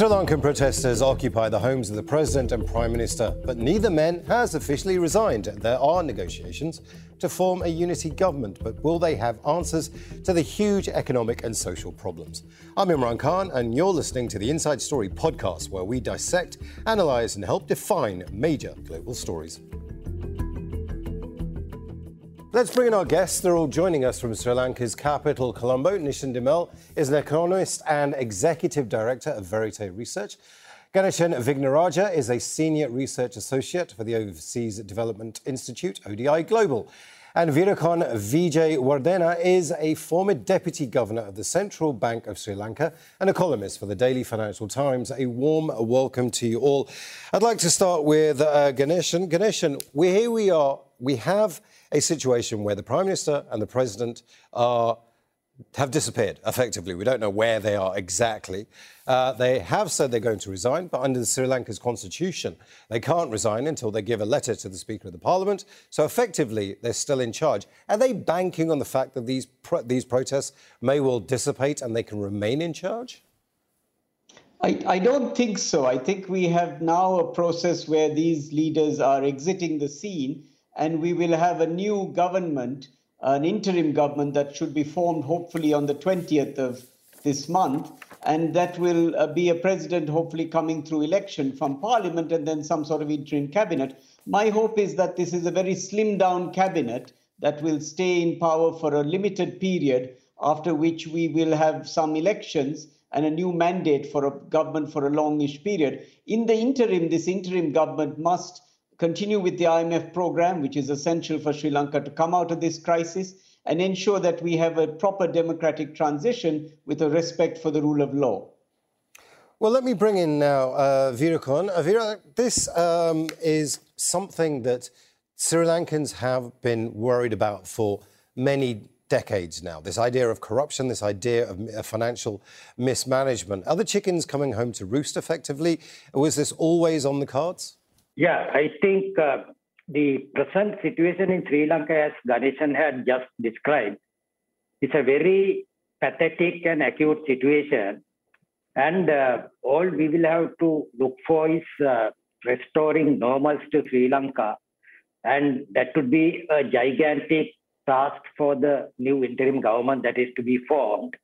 Sri Lankan protesters occupy the homes of the president and prime minister, but neither man has officially resigned. There are negotiations to form a unity government, but will they have answers to the huge economic and social problems? I'm Imran Khan, and you're listening to the Inside Story podcast, where we dissect, analyze, and help define major global stories. Let's bring in our guests. They're all joining us from Sri Lanka's capital, Colombo. Nishan De Mel is an economist and executive director of Verite Research. Ganeshan Wignaraja is a senior research associate for the Overseas Development Institute, ODI Global. And Weerakoon Vijay is a former deputy governor of the Central Bank of Sri Lanka and a columnist for the Daily Financial Times. A warm welcome to you all. I'd like to start with uh, Ganeshan. Ganeshan, we, here we are. We have a situation where the Prime Minister and the President are have disappeared effectively. We don't know where they are exactly. Uh, they have said they're going to resign, but under the Sri Lanka's constitution, they can't resign until they give a letter to the Speaker of the Parliament. So effectively, they're still in charge. Are they banking on the fact that these pro- these protests may well dissipate and they can remain in charge? I, I don't think so. I think we have now a process where these leaders are exiting the scene and we will have a new government, an interim government that should be formed hopefully on the 20th of this month. And that will uh, be a president hopefully coming through election from parliament and then some sort of interim cabinet. My hope is that this is a very slimmed down cabinet that will stay in power for a limited period, after which we will have some elections and a new mandate for a government for a longish period. In the interim, this interim government must continue with the IMF program, which is essential for Sri Lanka to come out of this crisis, and ensure that we have a proper democratic transition with a respect for the rule of law. Well, let me bring in now uh, Weerakoon. Uh, this um, is something that Sri Lankans have been worried about for many decades now. This idea of corruption, this idea of uh, financial mismanagement. Are the chickens coming home to roost effectively? Was this always on the cards? Yeah, I think uh, the present situation in Sri Lanka, as Ganeshan had just described, is a very pathetic and acute situation. And uh, all we will have to look for is uh, restoring normals to Sri Lanka. And that would be a gigantic task for the new interim government that is to be formed,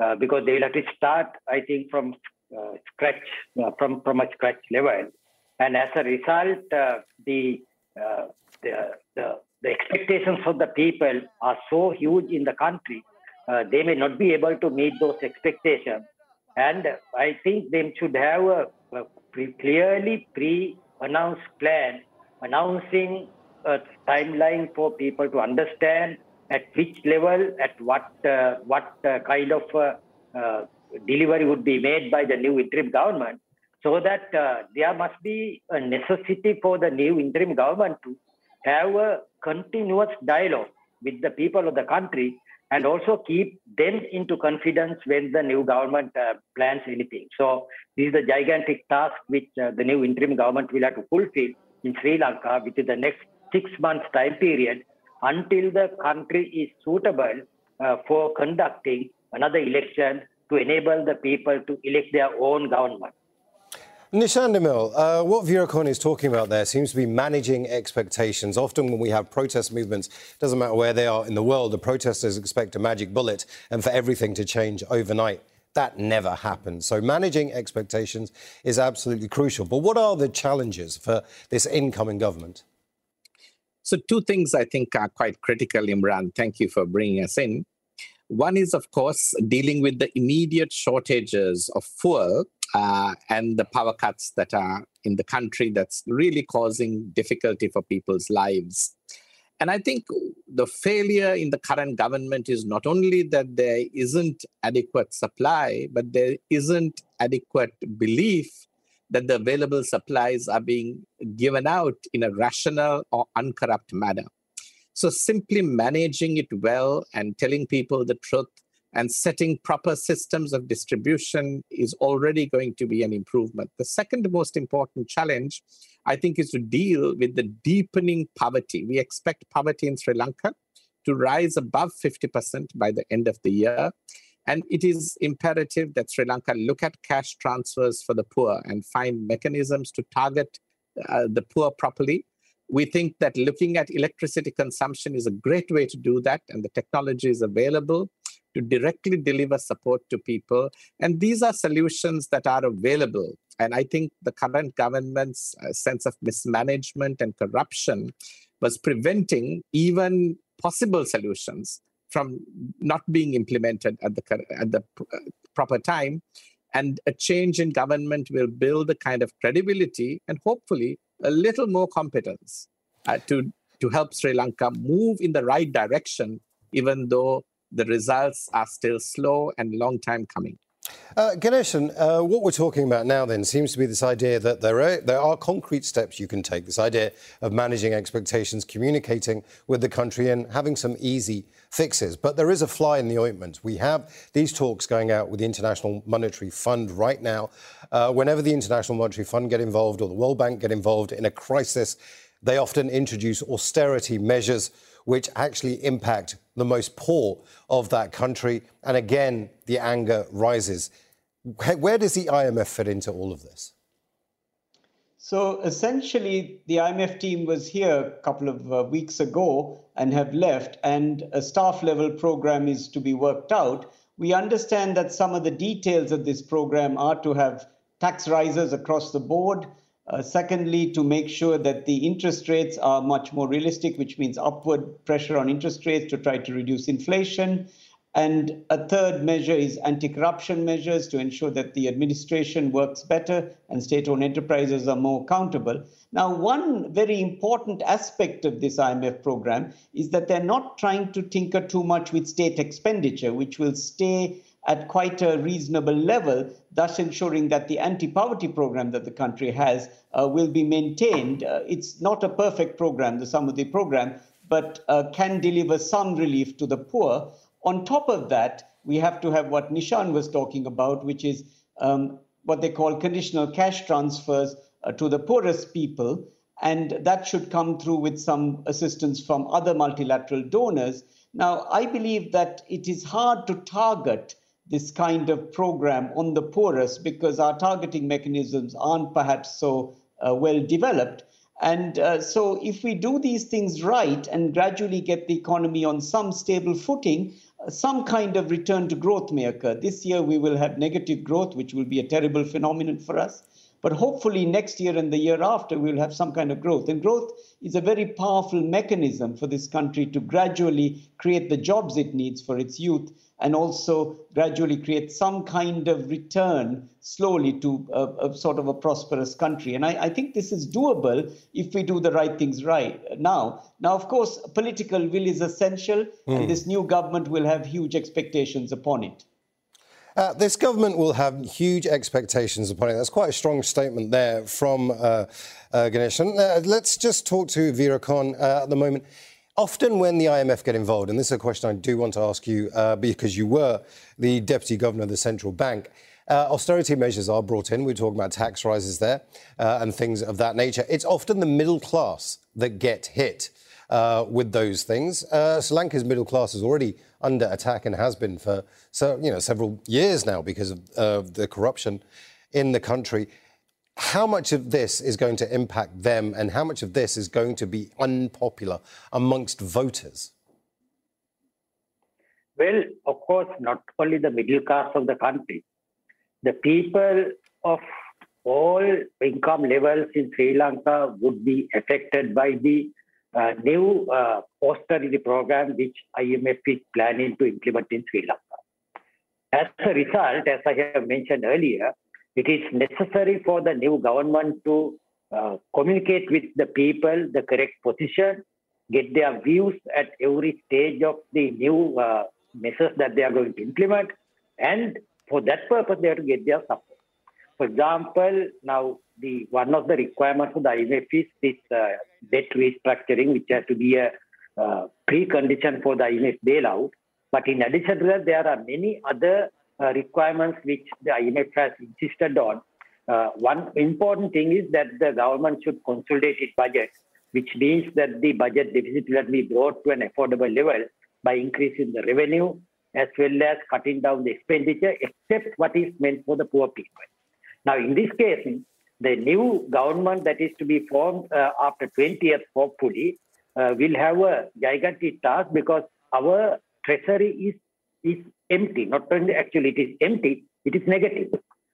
uh, because they will have to start, I think, from uh, scratch, uh, from, from a scratch level and as a result, uh, the, uh, the, the, the expectations of the people are so huge in the country, uh, they may not be able to meet those expectations. And I think they should have a, a pre- clearly pre-announced plan announcing a timeline for people to understand at which level, at what uh, what uh, kind of uh, delivery would be made by the new interim government, so that uh, there must be a necessity for the new interim government to have a continuous dialogue with the people of the country and also keep them into confidence when the new government uh, plans anything. So this is the gigantic task which uh, the new interim government will have to fulfill in Sri Lanka within the next six months time period until the country is suitable uh, for conducting another election to enable the people to elect their own government. Nishan De Mel, uh, what Weerakoon is talking about there seems to be managing expectations. Often when we have protest movements, doesn't matter where they are in the world, the protesters expect a magic bullet and for everything to change overnight. That never happens. So managing expectations is absolutely crucial. But what are the challenges for this incoming government? So two things I think are quite critical, Imran. Thank you for bringing us in. One is, of course, dealing with the immediate shortages of fuel uh, and the power cuts that are in the country that's really causing difficulty for people's lives. And I think the failure in the current government is not only that there isn't adequate supply, but there isn't adequate belief that the available supplies are being given out in a rational or uncorrupt manner. So simply managing it well and telling people the truth and setting proper systems of distribution is already going to be an improvement. The second most important challenge, I think, is to deal with the deepening poverty. We expect poverty in Sri Lanka to rise above 50% by the end of the year. And it is imperative that Sri Lanka look at cash transfers for the poor and find mechanisms to target uh, the poor properly. We think that looking at electricity consumption is a great way to do that, and the technology is available to directly deliver support to people. And these are solutions that are available. And I think the current government's uh, sense of mismanagement and corruption was preventing even possible solutions from not being implemented at the at the uh, proper time and a change in government will build a kind of credibility and hopefully a little more competence uh, to to help Sri Lanka move in the right direction even though the results are still slow and long time coming uh, Ganeshan, uh, what we're talking about now then seems to be this idea that there are, there are concrete steps you can take, this idea of managing expectations, communicating with the country, and having some easy fixes. But there is a fly in the ointment. We have these talks going out with the International Monetary Fund right now. Uh, whenever the International Monetary Fund get involved or the World Bank get involved in a crisis, they often introduce austerity measures which actually impact the most poor of that country. And again, the anger rises. Where does the IMF fit into all of this? So essentially, the IMF team was here a couple of uh, weeks ago and have left, and a staff level program is to be worked out. We understand that some of the details of this program are to have tax rises across the board, uh, secondly, to make sure that the interest rates are much more realistic, which means upward pressure on interest rates to try to reduce inflation. And a third measure is anti corruption measures to ensure that the administration works better and state owned enterprises are more accountable. Now, one very important aspect of this IMF program is that they're not trying to tinker too much with state expenditure, which will stay at quite a reasonable level, thus ensuring that the anti poverty program that the country has uh, will be maintained. Uh, it's not a perfect program, the Samruddhi program, but uh, can deliver some relief to the poor. On top of that, we have to have what Nishan was talking about, which is um, what they call conditional cash transfers uh, to the poorest people. And that should come through with some assistance from other multilateral donors. Now, I believe that it is hard to target this kind of program on the poorest because our targeting mechanisms aren't perhaps so uh, well developed. And uh, so, if we do these things right and gradually get the economy on some stable footing, uh, some kind of return to growth may occur. This year, we will have negative growth, which will be a terrible phenomenon for us. But hopefully, next year and the year after, we will have some kind of growth. And growth is a very powerful mechanism for this country to gradually create the jobs it needs for its youth and also gradually create some kind of return slowly to a, a sort of a prosperous country. And I, I, think this is doable if we do the right things right now. Now, of course, political will is essential, mm. and hmm. this new government will have huge expectations upon it. Uh, this government will have huge expectations upon it. That's quite a strong statement there from uh, uh, Ganesh. Uh, let's just talk to Weerakoon uh, at the moment. Often, when the IMF get involved, and this is a question I do want to ask you uh, because you were the deputy governor of the central bank, austerity measures are brought in. We're talking about tax rises there and things of that nature. It's often the middle class that get hit with those things. Sri Lanka's middle class is already under attack and has been for so, you know, several years now because of the corruption in the country how much of this is going to impact them and how much of this is going to be unpopular amongst voters? Well, of course, not only the middle class of the country, the people of all income levels in Sri Lanka would be affected by the uh, new uh, austerity program which IMF is planning to implement in Sri Lanka. As a result, as I have mentioned earlier, it is necessary for the new government to uh, communicate with the people the correct position, get their views at every stage of the new uh, measures that they are going to implement, and for that purpose, they have to get their support. For example, now the one of the requirements of the IMF is this uh, debt restructuring, which has to be a uh, precondition for the IMF bailout. But in addition to that, there are many other uh, requirements which the IMF has insisted on. Uh, one important thing is that the government should consolidate its budget, which means that the budget deficit will be brought to an affordable level by increasing the revenue, as well as cutting down the expenditure, except what is meant for the poor people. Now, in this case, the new government that is to be formed uh, after 20th, hopefully, uh, will have a gigantic task because our treasury is is empty. Not only actually it is empty, it is negative.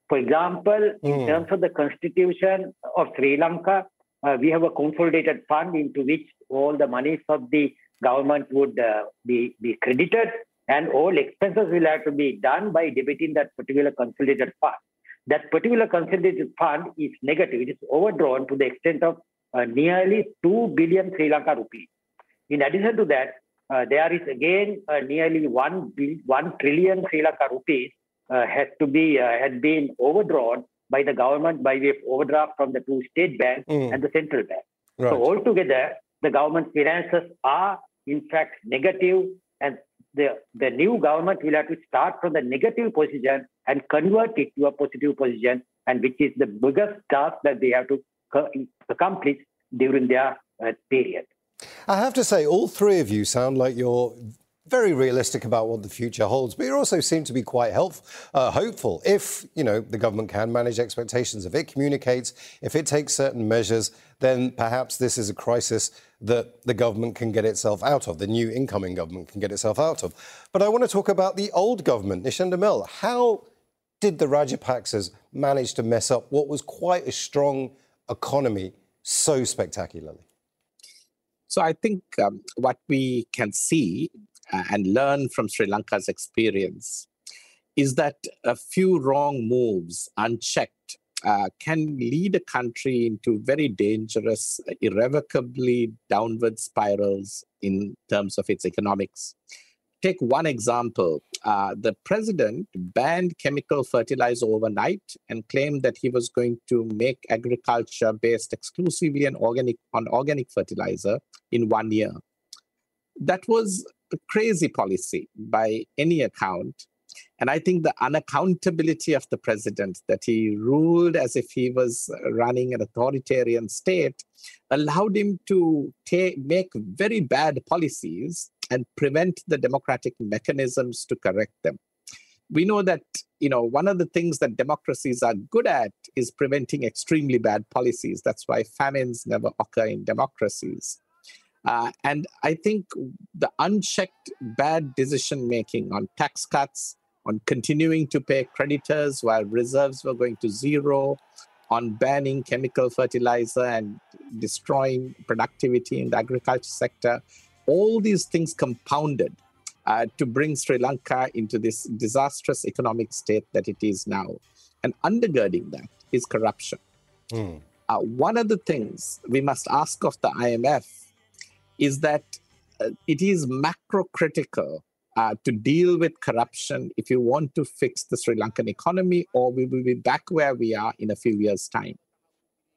For example, mm. in hmm. terms of the constitution of Sri Lanka, uh, we have a consolidated fund into which all the monies of the government would uh, be, be credited and all expenses will have to be done by debiting that particular consolidated fund. That particular consolidated fund is negative. It is overdrawn to the extent of uh, nearly 2 billion Sri Lanka rupees. In addition to that, uh, there is again uh, nearly 1, 1 trillion Sri Lanka rupees uh, has to be uh, had been overdrawn by the government by way of overdraft from the two state banks mm. and the central bank. Right. So altogether, the government finances are in fact negative, and the the new government will have to start from the negative position and convert it to a positive position, and which is the biggest task that they have to accomplish during their uh, period. I have to say, all three of you sound like you're very realistic about what the future holds, but you also seem to be quite uh, hopeful. If you know the government can manage expectations, if it communicates, if it takes certain measures, then perhaps this is a crisis that the government can get itself out of. The new incoming government can get itself out of. But I want to talk about the old government, Nishan Mel. How did the Rajapaksas manage to mess up what was quite a strong economy so spectacularly? So I think um, what we can see uh, and learn from Sri Lanka's experience is that a few wrong moves unchecked uh, can lead a country into very dangerous, irrevocably downward spirals in terms of its economics. Take one example. Uh, the president banned chemical fertilizer overnight and claimed that he was going to make agriculture based exclusively on organic, on organic fertilizer in one year. That was a crazy policy by any account. And I think the unaccountability of the president, that he ruled as if he was running an authoritarian state, allowed him to ta- make very bad policies and prevent the democratic mechanisms to correct them. We know that you know one of the things that democracies are good at is preventing extremely bad policies. That's why famines never occur in democracies. Uh, and I think the unchecked bad decision making on tax cuts, on continuing to pay creditors while reserves were going to zero, on banning chemical fertilizer and destroying productivity in the agriculture sector, all these things compounded uh, to bring Sri Lanka into this disastrous economic state that it is now. And undergirding that is corruption. Mm. Uh, one of the things we must ask of the IMF is that uh, it is macro critical uh, to deal with corruption if you want to fix the Sri Lankan economy, or we will be back where we are in a few years' time.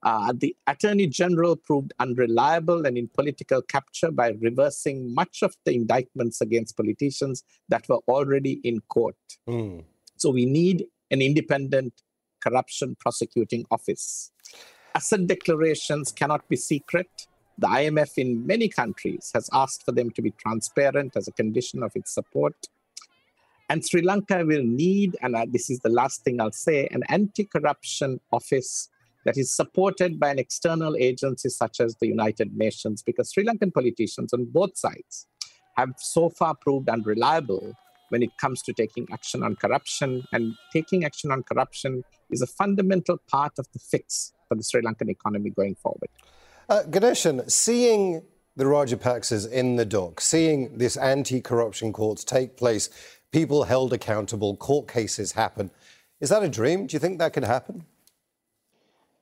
Uh, the Attorney General proved unreliable and in political capture by reversing much of the indictments against politicians that were already in court. Mm. So we need an independent corruption prosecuting office. Asset declarations cannot be secret. The IMF in many countries has asked for them to be transparent as a condition of its support. And Sri Lanka will need, and this is the last thing I'll say, an anti corruption office that is supported by an external agency such as the United Nations, because Sri Lankan politicians on both sides have so far proved unreliable when it comes to taking action on corruption. And taking action on corruption is a fundamental part of the fix for the Sri Lankan economy going forward. Uh, Ganeshan, seeing the Rajapaksas in the dock, seeing this anti corruption courts take place, people held accountable, court cases happen, is that a dream? Do you think that could happen?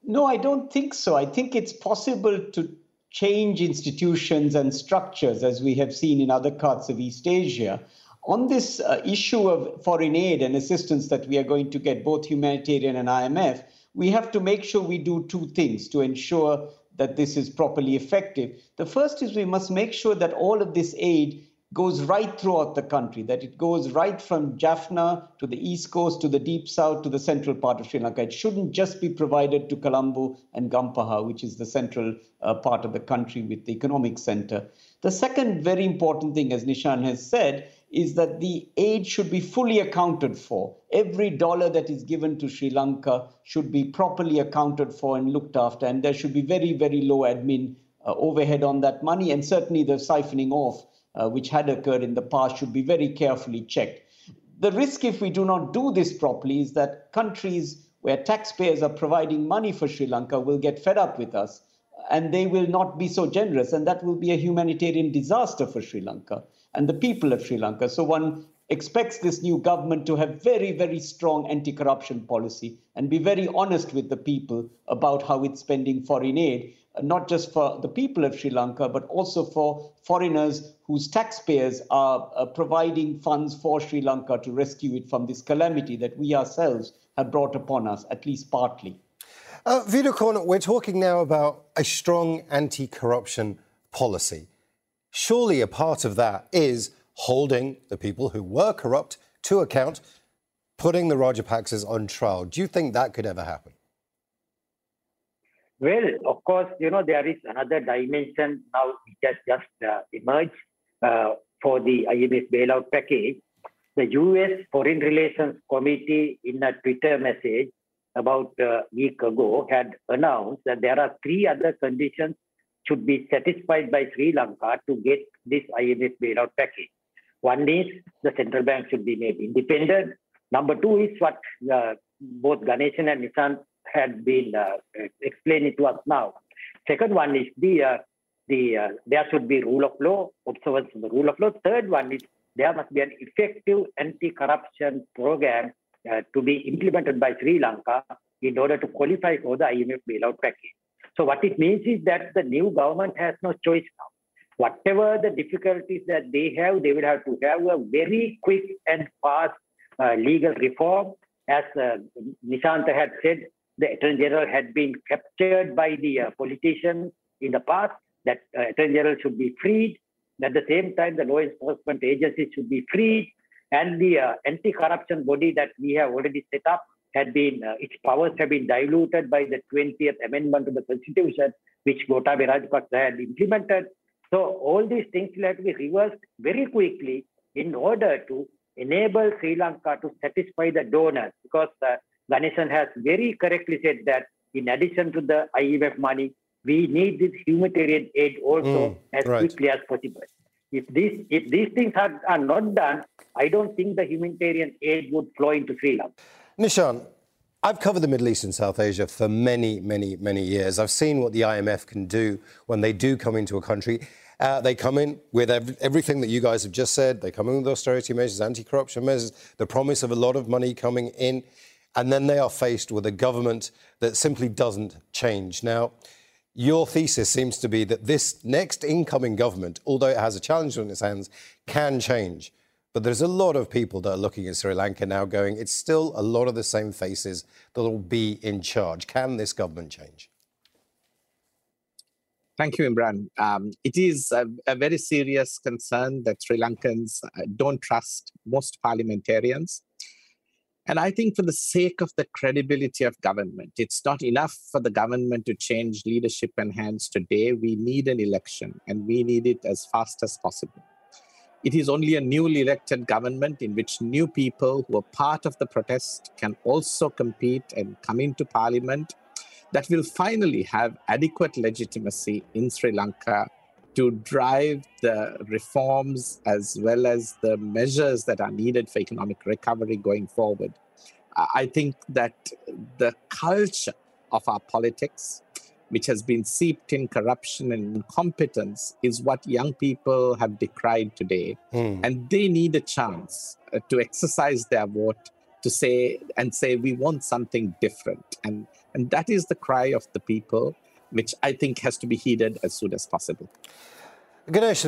No, I don't think so. I think it's possible to change institutions and structures as we have seen in other parts of East Asia. On this uh, issue of foreign aid and assistance that we are going to get, both humanitarian and IMF, we have to make sure we do two things to ensure that this is properly effective. The first is we must make sure that all of this aid goes right throughout the country, that it goes right from Jaffna to the east coast to the deep south to the central part of Sri Lanka. It shouldn't just be provided to Colombo and Gampaha, which is the central uh, part of the country with the economic center. The second very important thing, as Nishan has said, is that the aid should be fully accounted for. Every dollar that is given to Sri Lanka should be properly accounted for and looked after, and there should be very, very low admin uh, overhead on that money, and certainly the siphoning off, uh, which had occurred in the past, should be very carefully checked. The risk, if we do not do this properly, is that countries where taxpayers are providing money for Sri Lanka will get fed up with us and they will not be so generous. And that will be a humanitarian disaster for Sri Lanka and the people of Sri Lanka. So one expects this new government to have very, very strong anti corruption policy and be very honest with the people about how it's spending foreign aid, not just for the people of Sri Lanka, but also for foreigners whose taxpayers are uh, providing funds for Sri Lanka to rescue it from this calamity that we ourselves have brought upon us, at least partly. Uh, we're talking now about a strong anti corruption policy. Surely a part of that is holding the people who were corrupt to account, putting the Rajapaksas on trial. Do you think that could ever happen? Well, of course, you know, there is another dimension now which has just uh, emerged uh, for the IMF bailout package. The US Foreign Relations Committee, in a Twitter message, about a week ago had announced that there are three other conditions should be satisfied by Sri Lanka to get this IMF bailout package. One is the central bank should be made independent. Number two is what uh, both Ganeshan and Nishant had been uh, explaining to us now. Second one is the uh, the uh, there should be rule of law, observance of the rule of law. Third one is there must be an effective anti-corruption program uh, to be implemented by Sri Lanka in order to qualify for the IMF bailout package. So what it means is that the new government has no choice now. Whatever the difficulties that they have, they will have to have a very quick and fast uh, legal reform. As uh, Nishanta had said, the Attorney General had been captured by the uh, politicians in the past, that uh, Attorney General should be freed. At the same time, the law enforcement agencies should be freed and the uh, anti-corruption body that we have already set up had been uh, its powers have been diluted by the 20th amendment to the constitution which Gotabaya Rajapaksa had implemented so all these things will have to be reversed very quickly in order to enable Sri Lanka to satisfy the donors because uh, Ganeshan has very correctly said that in addition to the IMF money we need this humanitarian aid also mm, as right. quickly as possible if these if these things are, are not done, I don't think the humanitarian aid would flow into Sri Lanka. Nishan, I've covered the Middle East and South Asia for many, many, many years. I've seen what the IMF can do when they do come into a country. Uh, they come in with ev- everything that you guys have just said. They come in with austerity measures, anti corruption measures, the promise of a lot of money coming in. And then they are faced with a government that simply doesn't change. Now, your thesis seems to be that this next incoming government, although it has a challenge on its hands, can change. But there's a lot of people that are looking at Sri Lanka now going, it's still a lot of the same faces that will be in charge. Can this government change? Thank you, Imran. Um, it is a, a, very serious concern that Sri Lankans uh, don't trust most parliamentarians. And I think for the sake of the credibility of government, it's not enough for the government to change leadership and hands today. We need an election and we need it as fast as possible. It is only a newly elected government in which new people who are part of the protest can also compete and come into parliament that will finally have adequate legitimacy in Sri Lanka to drive the reforms as well as the measures that are needed for economic recovery going forward. I think that the culture of our politics, which has been seeped in corruption and incompetence, is what young people have decried today. Mm. And they need a chance uh, to exercise their vote to say and say, we want something different. And, and that is the cry of the people which I think has to be heeded as soon as possible. Ganesh,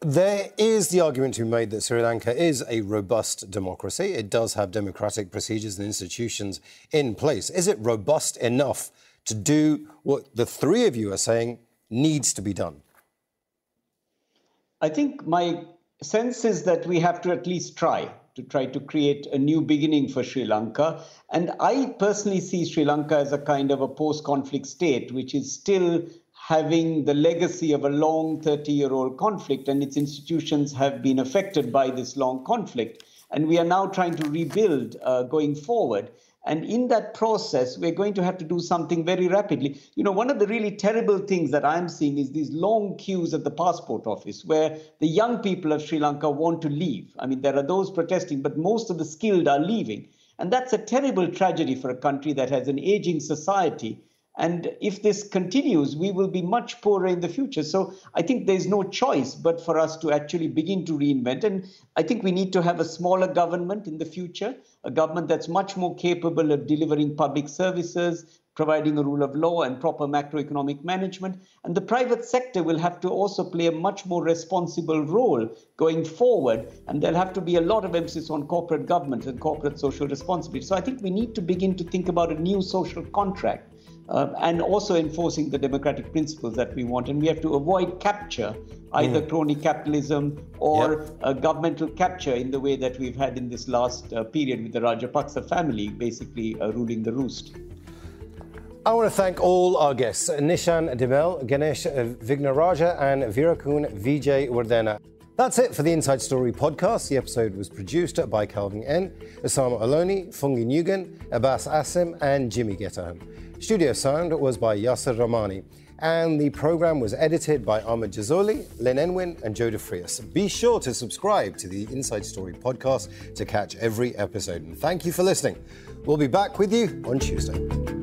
there is the argument to be made that Sri Lanka is a robust democracy. It does have democratic procedures and institutions in place. Is it robust enough to do what the three of you are saying needs to be done? I think my sense is that we have to at least try to try to create a new beginning for Sri Lanka. And I personally see Sri Lanka as a kind of a post conflict state, which is still having the legacy of a long 30 year old conflict, and its institutions have been affected by this long conflict. And we are now trying to rebuild uh, going forward. And in that process, we're going to have to do something very rapidly. You know, one of the really terrible things that I'm seeing is these long queues at the passport office where the young people of Sri Lanka want to leave. I mean, there are those protesting, but most of the skilled are leaving. And that's a terrible tragedy for a country that has an aging society and if this continues, we will be much poorer in the future. So I think there's no choice but for us to actually begin to reinvent. And I think we need to have a smaller government in the future, a government that's much more capable of delivering public services, providing a rule of law and proper macroeconomic management. And the private sector will have to also play a much more responsible role going forward. And there'll have to be a lot of emphasis on corporate governance and corporate social responsibility. So I think we need to begin to think about a new social contract uh, and also enforcing the democratic principles that we want. And we have to avoid capture, either mm. crony capitalism or yep. governmental capture in the way that we've had in this last uh, period with the Rajapaksa family basically uh, ruling the roost. I want to thank all our guests Nishan De Mel, Ganesh Wignaraja, and Weerakoon Wijewardena. That's it for the Inside Story podcast. The episode was produced by Calvin N, Osama Aloni, Fungi Nugan, Abbas Asim, and Jimmy Getaham. Studio sound was by Yasser Ramani. And the program was edited by Ahmed Jazoli, Len Enwin, and Joe DeFrias. Be sure to subscribe to the Inside Story podcast to catch every episode. And thank you for listening. We'll be back with you on Tuesday.